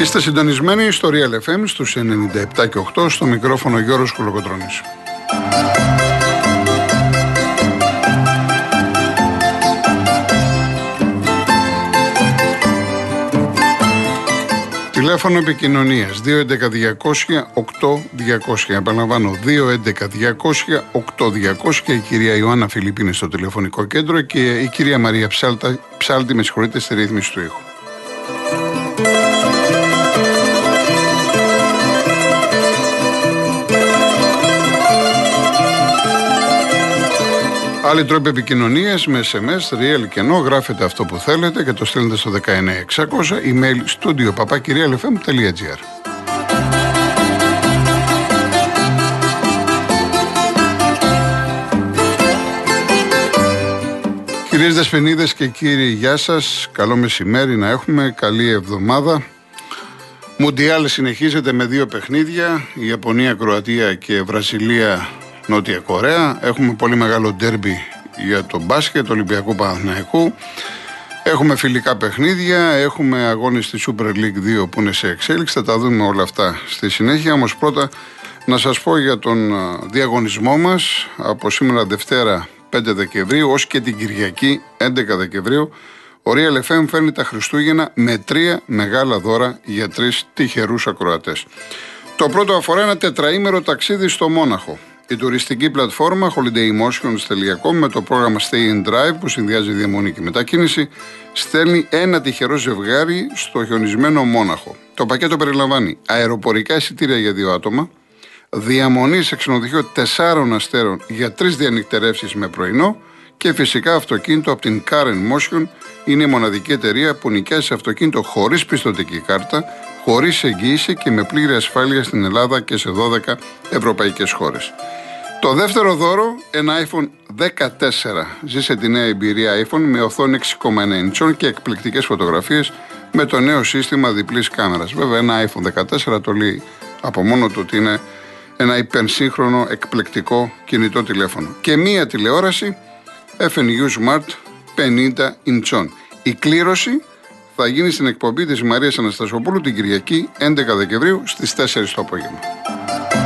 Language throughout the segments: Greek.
Είστε συντονισμένοι στο Real FM στους 97 και 8 στο μικρόφωνο Γιώργος Κολοκοτρώνης. Τηλέφωνο επικοινωνίας 211-200-8200. Επαναλαμβάνω 211-200-8200. Η κυρία Ιωάννα Φιλιππίνη είναι στο τηλεφωνικό κέντρο και η κυρία Μαρία Ψάλτα, Ψάλτη, με συγχωρείτε, στη ρύθμιση του ήχου. Άλλοι τρόποι επικοινωνίας με SMS, real κενό, γράφετε αυτό που θέλετε και το στέλνετε στο 19600, email studio papakirialfm.gr. Κυρίες Δεσποινίδες και κύριοι, γεια σας. Καλό μεσημέρι να έχουμε, καλή εβδομάδα. Μουντιάλ συνεχίζεται με δύο παιχνίδια, η Ιαπωνία, Κροατία και Βραζιλία Νότια Κορέα. Έχουμε πολύ μεγάλο ντέρμπι για το μπάσκετ του Ολυμπιακού Παναθηναϊκού. Έχουμε φιλικά παιχνίδια, έχουμε αγώνες στη Super League 2 που είναι σε εξέλιξη, θα τα δούμε όλα αυτά στη συνέχεια. Όμως πρώτα να σας πω για τον διαγωνισμό μας από σήμερα Δευτέρα 5 Δεκεμβρίου ως και την Κυριακή 11 Δεκεμβρίου. Ο Real FM φέρνει τα Χριστούγεννα με τρία μεγάλα δώρα για τρεις τυχερούς ακροατές. Το πρώτο αφορά ένα τετραήμερο ταξίδι στο Μόναχο. Η τουριστική πλατφόρμα holidaymotions.com με το πρόγραμμα Stay in Drive που συνδυάζει διαμονή και μετακίνηση στέλνει ένα τυχερό ζευγάρι στο χιονισμένο Μόναχο. Το πακέτο περιλαμβάνει αεροπορικά εισιτήρια για δύο άτομα, διαμονή σε ξενοδοχείο 4 αστέρων για τρεις διανυκτερεύσεις με πρωινό και φυσικά αυτοκίνητο από την Car Motion είναι η μοναδική εταιρεία που νοικιάζει αυτοκίνητο χωρίς πιστοτική κάρτα, χωρίς εγγύηση και με πλήρη ασφάλεια στην Ελλάδα και σε 12 ευρωπαϊκές χώρες. Το δεύτερο δώρο, ένα iPhone 14. Ζήσε τη νέα εμπειρία iPhone με οθόνη 6,9 inch και εκπληκτικές φωτογραφίες με το νέο σύστημα διπλής κάμερας. Βέβαια ένα iPhone 14 το λέει από μόνο του ότι είναι ένα υπερσύγχρονο εκπληκτικό κινητό τηλέφωνο. Και μία τηλεόραση FNU Smart 50 inch. Η κλήρωση θα γίνει στην εκπομπή της Μαρίας Αναστασοπούλου την Κυριακή 11 Δεκεμβρίου στις 4 το απόγευμα.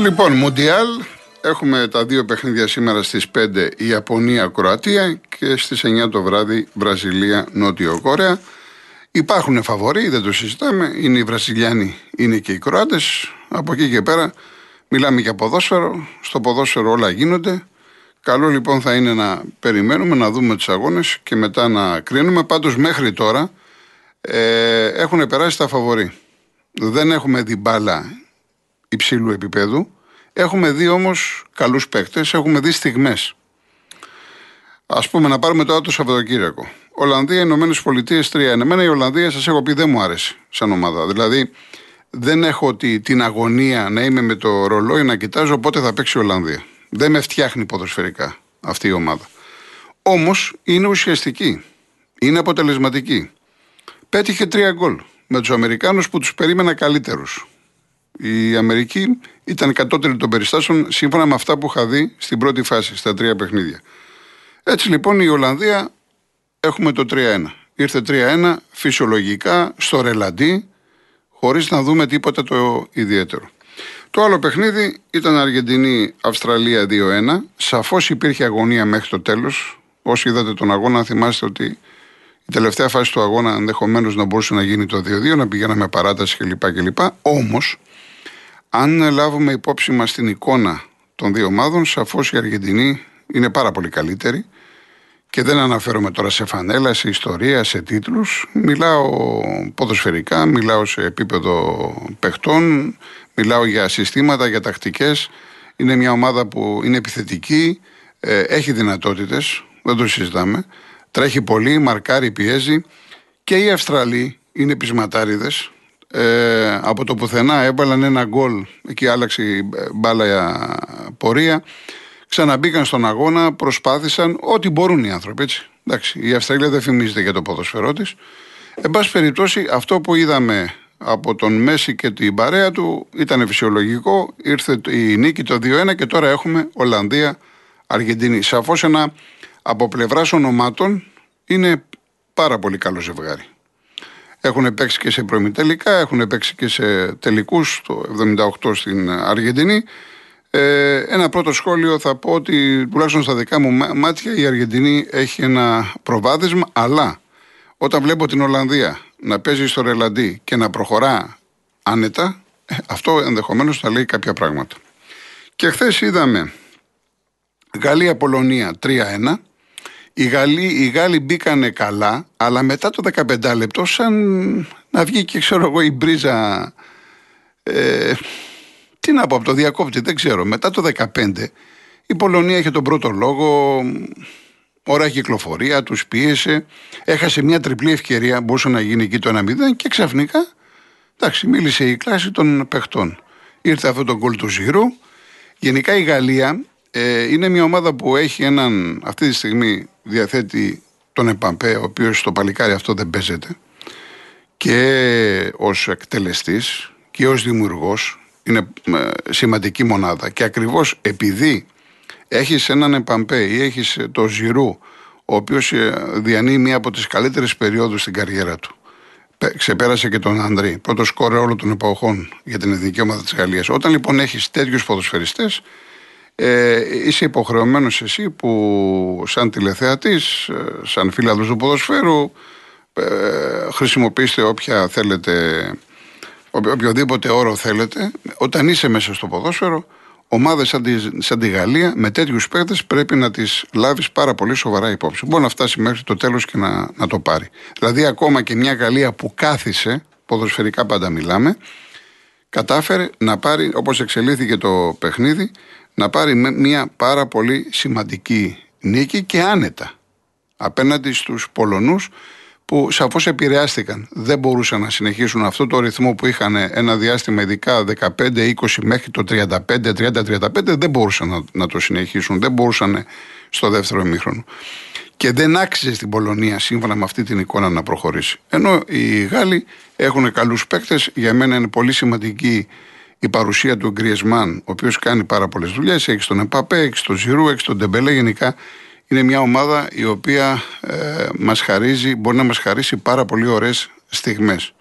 Λοιπόν, Μουντιάλ. Έχουμε τα δύο παιχνίδια σήμερα στις 5 η Ιαπωνία-Κροατία και στις 9 το βράδυ Βραζιλία-Νότιο Κορέα. Υπάρχουν φαβοροί, δεν το συζητάμε. Είναι οι Βραζιλιάνοι, είναι και οι Κροάτες. Από εκεί και πέρα μιλάμε για ποδόσφαιρο. Στο ποδόσφαιρο όλα γίνονται. Καλό λοιπόν θα είναι να περιμένουμε, να δούμε τους αγώνες και μετά να κρίνουμε. Πάντως μέχρι τώρα ε, έχουν περάσει τα φαβοροί. Δεν έχουμε δει μπάλα υψηλού επίπεδου. Έχουμε δει όμως καλούς παίκτες, έχουμε δει στιγμές. Α πούμε, να πάρουμε τώρα το Σαββατοκύριακο. Ολλανδία, Ηνωμένες Πολιτείες 3. Εμένα η Ολλανδία, σας έχω πει, δεν μου άρεσε σαν ομάδα. Δηλαδή, δεν έχω τη, την αγωνία να είμαι με το ρολόι να κοιτάζω πότε θα παίξει η Ολλανδία. Δεν με φτιάχνει ποδοσφαιρικά αυτή η ομάδα. Όμως είναι ουσιαστική. Είναι αποτελεσματική. Πέτυχε τρία γκολ με τους Αμερικάνους που τους περίμενα καλύτερους. Η Αμερική ήταν κατώτερη των περιστάσεων σύμφωνα με αυτά που είχα δει στην πρώτη φάση, στα τρία παιχνίδια. Έτσι λοιπόν η Ολλανδία έχουμε το 3-1. Ήρθε 3-1 φυσιολογικά στο ρελαντί, χωρίς να δούμε τίποτα το ιδιαίτερο. Το άλλο παιχνίδι ήταν Αργεντινή-Αυστραλία 2-1. Σαφώς υπήρχε αγωνία μέχρι το τέλος. Όσοι είδατε τον αγώνα θυμάστε ότι η τελευταία φάση του αγώνα ενδεχομένως να μπορούσε να γίνει το 2-2, να πηγαίναμε παράταση κλπ. Όμως αν λάβουμε υπόψη μας την εικόνα των δύο ομάδων, σαφώς η Αργεντινή είναι πάρα πολύ καλύτερη και δεν αναφέρομαι τώρα σε φανέλα, σε ιστορία, σε τίτλους. Μιλάω ποδοσφαιρικά, μιλάω σε επίπεδο παιχτών, μιλάω για συστήματα, για τακτικές. Είναι μια ομάδα που είναι επιθετική, ε, έχει δυνατότητες, δεν το συζητάμε. Τρέχει πολύ, μαρκάρει, πιέζει και οι Αυστραλοί είναι πεισματάριδες, Ε, από το πουθενά έβαλαν ένα γκολ, εκεί άλλαξε η μπάλα πορεία. Ξαναμπήκαν στον αγώνα, προσπάθησαν ό,τι μπορούν οι άνθρωποι. Έτσι. Εντάξει, η Αυστραλία δεν φημίζεται για το ποδοσφαιρό της. Εν πάση περιπτώσει, αυτό που είδαμε από τον Μέση και την παρέα του ήταν φυσιολογικό. Ήρθε η νίκη το 2-1 και τώρα έχουμε Ολλανδία, Αργεντινή. Σαφώς ένα από πλευράς ονομάτων είναι πάρα πολύ καλό ζευγάρι. Έχουν παίξει και σε προημιτελικά, έχουν παίξει και σε τελικούς το 78 στην Αργεντινή. Ε, ένα πρώτο σχόλιο θα πω ότι τουλάχιστον στα δικά μου μάτια η Αργεντινή έχει ένα προβάδισμα, αλλά όταν βλέπω την Ολλανδία να παίζει στο ρελαντί και να προχωρά άνετα, ε, αυτό ενδεχομένως θα λέει κάποια πράγματα. Και χθες είδαμε Γαλλία-Πολωνία 3-1. Οι Γάλλοι, οι Γάλλοι μπήκανε καλά, αλλά μετά το 15 λεπτό σαν να βγει και ξέρω εγώ η μπρίζα... Ε, τι να πω από το διακόπτη, δεν ξέρω. Μετά το 15 η Πολωνία είχε τον πρώτο λόγο, Ωραία κυκλοφορία, τους πίεσε. Έχασε μια τριπλή ευκαιρία, μπορούσε να γίνει εκεί το 1-0 και ξαφνικά εντάξει, μίλησε η κλάση των παιχτών. Ήρθε αυτό το γκολ του Ζήρου. Γενικά η Γαλλία ε, είναι μια ομάδα που έχει έναν, αυτή τη στιγμή διαθέτει τον Εμπαμπέ, ο οποίος στο παλικάρι αυτό δεν παίζεται. Και ως εκτελεστής και ως δημιουργός είναι ε, σημαντική μονάδα. Και ακριβώς επειδή έχεις έναν Εμπαμπέ ή έχεις τον Ζιρού, ο οποίος ε, διανύει μία από τις καλύτερες περιόδους στην καριέρα του. Ξεπέρασε και τον Ανρί, πρώτος σκόρερ όλων των εποχών για την εθνική ομάδα της Γαλλίας. Όταν λοιπόν έχεις τέτοιους ποδοσφαιριστές, ε, είσαι υποχρεωμένος εσύ που σαν τηλεθεατής, ε, σαν φίλαδος του ποδοσφαίρου ε, χρησιμοποιήστε όποια θέλετε οποιοδήποτε όρο θέλετε όταν είσαι μέσα στο ποδόσφαιρο ομάδες σαν, σαν τη Γαλλία με τέτοιους παίκτες πρέπει να τις λάβεις πάρα πολύ σοβαρά υπόψη. Μπορεί να φτάσει μέχρι το τέλος και να, να το πάρει. Δηλαδή, ακόμα και μια Γαλλία που κάθισε, ποδοσφαιρικά πάντα μιλάμε, κατάφερε να πάρει, όπως εξελίχθηκε το παιχνίδι, να πάρει μια πάρα πολύ σημαντική νίκη και άνετα απέναντι στους Πολωνούς που σαφώς επηρεάστηκαν. Δεν μπορούσαν να συνεχίσουν αυτό το ρυθμό που είχαν ένα διάστημα, ειδικά 15-20 μέχρι το 35-30-35, δεν μπορούσαν να, να, το συνεχίσουν. Δεν μπορούσαν στο δεύτερο ημίχρονο. Και δεν άξιζε στην Πολωνία σύμφωνα με αυτή την εικόνα να προχωρήσει. Ενώ οι Γάλλοι έχουν καλούς παίκτες. Για μένα είναι πολύ σημαντική η παρουσία του Γκριεσμάν, ο οποίος κάνει πάρα πολλές δουλειές. Έχει τον Εμπαπέ, έχει τον Ζηρού, έχει τον Ντεμπελέ. Γενικά είναι μια ομάδα η οποία ε, μας χαρίζει, μπορεί να μας χαρίσει πάρα πολύ ωραίες στιγμές.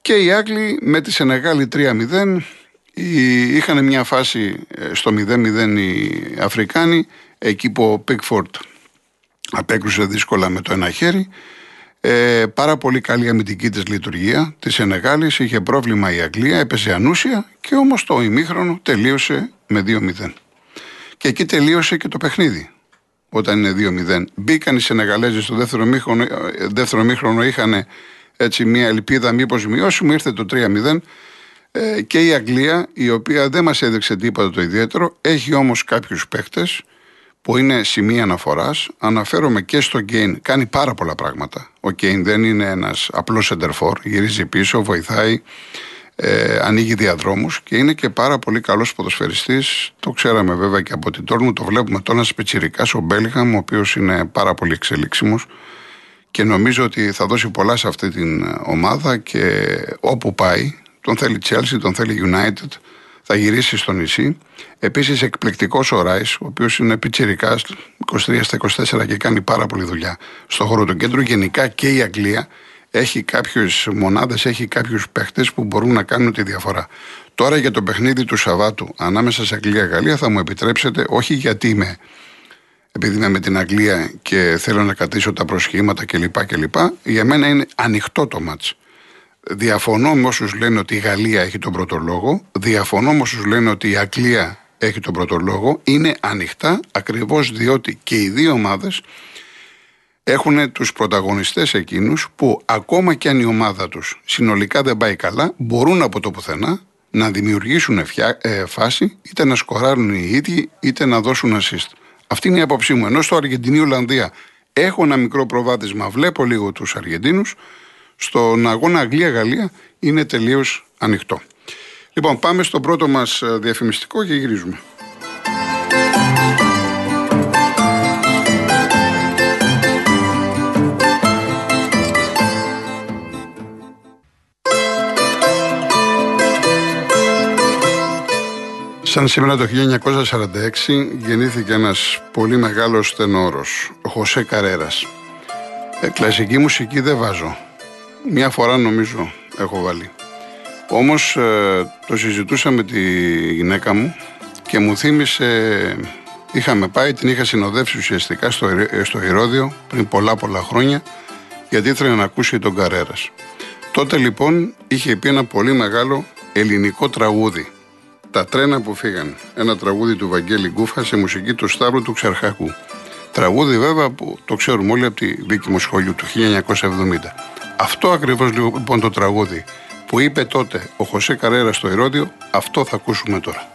Και οι Άγγλοι με τη Σενεγάλη 3-0 είχαν μια φάση ε, στο 0-0 οι Αφρικάνοι εκεί που ο Πίκφορτ απέκρουσε δύσκολα με το ένα χέρι ε, πάρα πολύ καλή αμυντική της λειτουργία της Σενεγάλη. Είχε πρόβλημα η Αγγλία, έπεσε ανούσια και όμως το ημίχρονο τελείωσε με 2-0. Και εκεί τελείωσε και το παιχνίδι όταν είναι 2-0. Μπήκαν οι Σενεγαλέζοι στο δεύτερο μήχρονο, ε, δεύτερο μήχρονο είχαν έτσι μια ελπίδα μήπως μειώσουμε, ήρθε το 3-0. Ε, και η Αγγλία, η οποία δεν μας έδειξε τίποτα το ιδιαίτερο, έχει όμως κάποιους παίχτε που είναι σημεία αναφοράς. Αναφέρομαι και στο Γκέιν, κάνει πάρα πολλά πράγματα. Ο Γκέιν δεν είναι ένας απλός σεντερφόρ, γυρίζει πίσω, βοηθάει, ε, ανοίγει διαδρόμους και είναι και πάρα πολύ καλός ποδοσφαιριστής. Το ξέραμε βέβαια και από την Τόρμου, το βλέπουμε τώρα ένας σπετσυρικά, ο Μπέλγαμ, ο οποίος είναι πάρα πολύ εξελίξιμος και νομίζω ότι θα δώσει πολλά σε αυτή την ομάδα και όπου πάει, τον θέλει Chelsea, τον θέλει United, θα γυρίσει στο νησί. Επίσης, εκπληκτικός ο Ράις, ο οποίος είναι πιτσυρικά 23 στα 24 και κάνει πάρα πολύ δουλειά στον χώρο του κέντρου. Γενικά και η Αγγλία έχει κάποιε μονάδες, έχει κάποιους παίχτες που μπορούν να κάνουν τη διαφορά. Τώρα για το παιχνίδι του Σαββάτου ανάμεσα σε Αγγλία-Γαλλία θα μου επιτρέψετε, όχι γιατί είμαι επειδή είμαι με την Αγγλία και θέλω να κρατήσω τα προσχήματα κλπ. κλπ. Για μένα είναι ανοιχτό το μάτς. Διαφωνώ με όσους λένε ότι η Γαλλία έχει τον πρώτο λόγο. Διαφωνώ με όσους λένε ότι η Αγγλία έχει τον πρώτο λόγο. Είναι ανοιχτά ακριβώς διότι και οι δύο ομάδες έχουν τους πρωταγωνιστές εκείνους που ακόμα και αν η ομάδα τους συνολικά δεν πάει καλά, μπορούν από το πουθενά να δημιουργήσουν ε, φάση είτε να σκοράρουν οι ίδιοι είτε να δώσουν assist. Αυτή είναι η άποψή μου. Ενώ στο Αργεντινή Ολλανδία έχω ένα μικρό προβάδισμα, βλέπω λίγο τους Αργεντίνους. Στον αγώνα Αγγλία-Γαλλία είναι τελείως ανοιχτό. Λοιπόν, πάμε στο πρώτο μας ε, διαφημιστικό και γυρίζουμε. Σαν σήμερα το 1946 γεννήθηκε ένας πολύ μεγάλος στενόρος, ο Χωσέ Καρέρας. Ε, κλασική μουσική δεν βάζω. Μια φορά νομίζω έχω βάλει. Όμως ε, το συζητούσα με τη γυναίκα μου και μου θύμισε, είχαμε πάει, την είχα συνοδεύσει ουσιαστικά στο, ε, στο Ηρώδιο πριν πολλά πολλά χρόνια γιατί ήθελε να ακούσει τον Καρέρας. Τότε λοιπόν είχε πει ένα πολύ μεγάλο ελληνικό τραγούδι τα τρένα που φύγαν. Ένα τραγούδι του Βαγγέλη Γκούφα σε μουσική του Σταύρου του Ξερχάκου. Τραγούδι βέβαια που το ξέρουμε όλοι από τη δίκη μου σχολείου του 1970. Αυτό ακριβώς λοιπόν το τραγούδι που είπε τότε ο Χωσέ Καρέρα στο Ηρόδιο, αυτό θα ακούσουμε τώρα.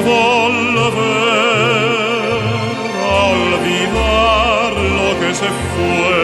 volver a olvidar lo que se fue.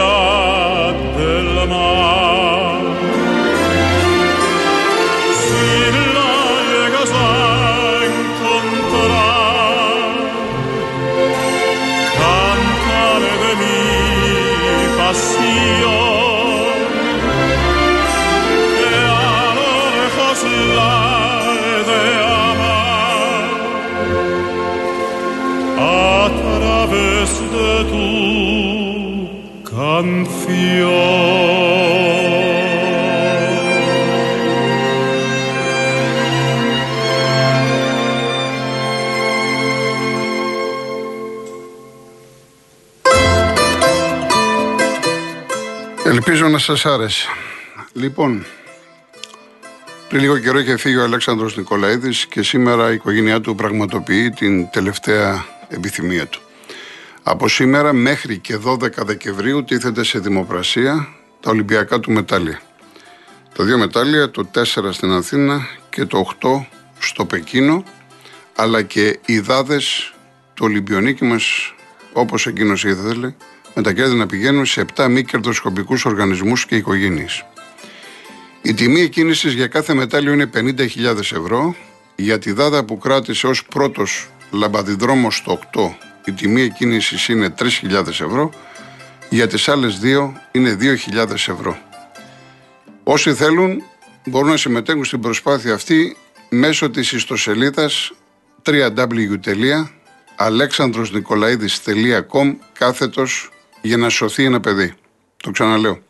profundidad del mar. Si la llegas a encontrar, cantaré de mi pasión, que a lo lejos la de amar a través de tu Ελπίζω να σας άρεσε. Λοιπόν, πριν λίγο καιρό είχε φύγει ο Αλέξανδρος Νικολαίδης και σήμερα η οικογένειά του πραγματοποιεί την τελευταία επιθυμία του. Από σήμερα μέχρι και 12 Δεκεμβρίου τίθεται σε δημοπρασία τα Ολυμπιακά του μετάλλια. Τα δύο μετάλλια, το 4 στην Αθήνα και το 8 στο Πεκίνο, αλλά και οι δάδες του Ολυμπιονίκη μας, όπως εκείνος ήθελε, με τα κέρδη να πηγαίνουν σε 7 μη κερδοσκοπικούς οργανισμούς και οικογένειες. Η τιμή εκκίνησης για κάθε μετάλλιο είναι 50.000 ευρώ. Για τη δάδα που κράτησε ως πρώτος λαμπαδιδρόμος στο 8, η τιμή εκκίνησης είναι 3.000 ευρώ. Για τις άλλες δύο είναι 2.000 ευρώ. Όσοι θέλουν μπορούν να συμμετέχουν στην προσπάθεια αυτή μέσω της ιστοσελίδας www.alexandrosnikolaidis.com κάθετος για να σωθεί ένα παιδί. Το ξαναλέω.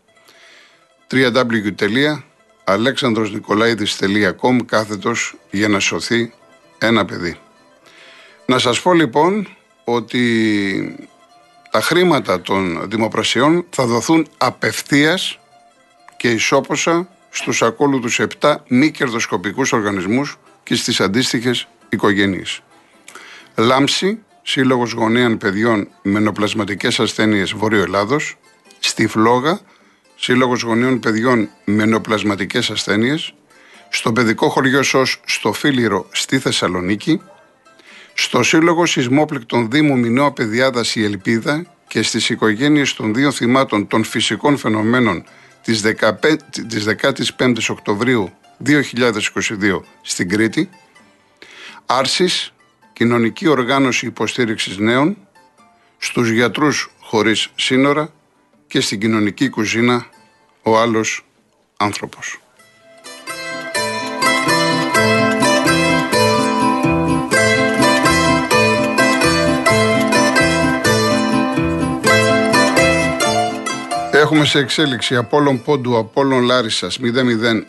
www.alexandrosnikolaidis.com κάθετος για να σωθεί ένα παιδί. Να σας πω λοιπόν ότι τα χρήματα των δημοπρασιών θα δοθούν απευθείας και ισόποσα στους ακόλουθους 7 μη κερδοσκοπικούς οργανισμούς και στις αντίστοιχες οικογένειες. Λάμψη, Σύλλογος Γονέων Παιδιών με Νοπλασματικές Ασθένειες Βόρειο Ελλάδος, στη Φλόγα, Σύλλογος Γονέων Παιδιών με Νοπλασματικές Ασθένειες, στο παιδικό χωριό ΣΟΣ στο Φίλιρο στη Θεσσαλονίκη, στο Σύλλογο Σεισμόπληκτων Δήμου Μινώα Παιδιάδας η Ελπίδα και στις οικογένειες των δύο θυμάτων των φυσικών φαινομένων της 15ης Οκτωβρίου 2022 στην Κρήτη, Άρσης, κοινωνική οργάνωση υποστήριξης νέων, στους γιατρούς χωρίς σύνορα και στην κοινωνική κουζίνα ο άλλος άνθρωπος. Έχουμε σε εξέλιξη Απόλλων Πόντου, Απόλλων Λάρισας 0-0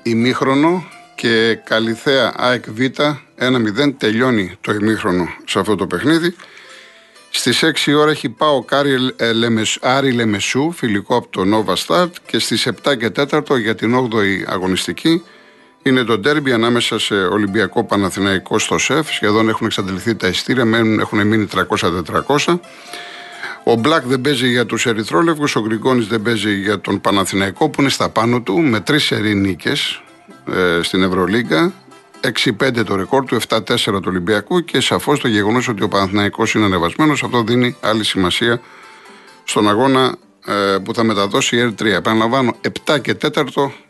ημίχρονο και Καλλιθέα ΑΕΚ Β 1-0 τελειώνει το ημίχρονο σε αυτό το παιχνίδι. Στις 6 ώρα έχει ΠΑΟΚ Άρη ε, Άρη Λεμεσού, φιλικό από το Nova Start και στις 7 και 4 για την 8η αγωνιστική είναι το ντέρμπι ανάμεσα σε Ολυμπιακό Παναθηναϊκό στο ΣΕΦ. Σχεδόν έχουν εξαντληθεί τα ειστήρια, μένουν, έχουν μείνει 300-400. Ο Μπλακ δεν παίζει για τους Ερυθρόλευκους, ο Γκριγκόνη δεν παίζει για τον Παναθηναϊκό που είναι στα πάνω του με τρεις ερηνίκε ε, στην Ευρωλίγκα. 6-5 το ρεκόρ του, 7-4 του Ολυμπιακού και σαφώς το γεγονός ότι ο Παναθηναϊκός είναι ανεβασμένος, αυτό δίνει άλλη σημασία στον αγώνα ε, που θα μεταδώσει η R3. Επαναλαμβάνω, 7 και 4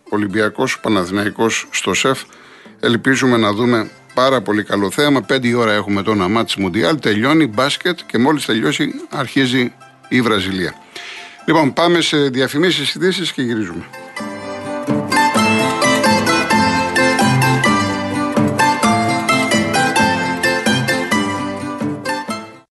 Ολυμπιακός Παναθηναϊκός στο ΣΕΦ. Ελπίζουμε να δούμε πάρα πολύ καλό θέαμα. 5 ώρα έχουμε το ένα Μουντιάλ, τελειώνει μπάσκετ και μόλις τελειώσει αρχίζει η Βραζιλία. Λοιπόν, πάμε σε διαφημίσεις ειδήσεις και γυρίζουμε.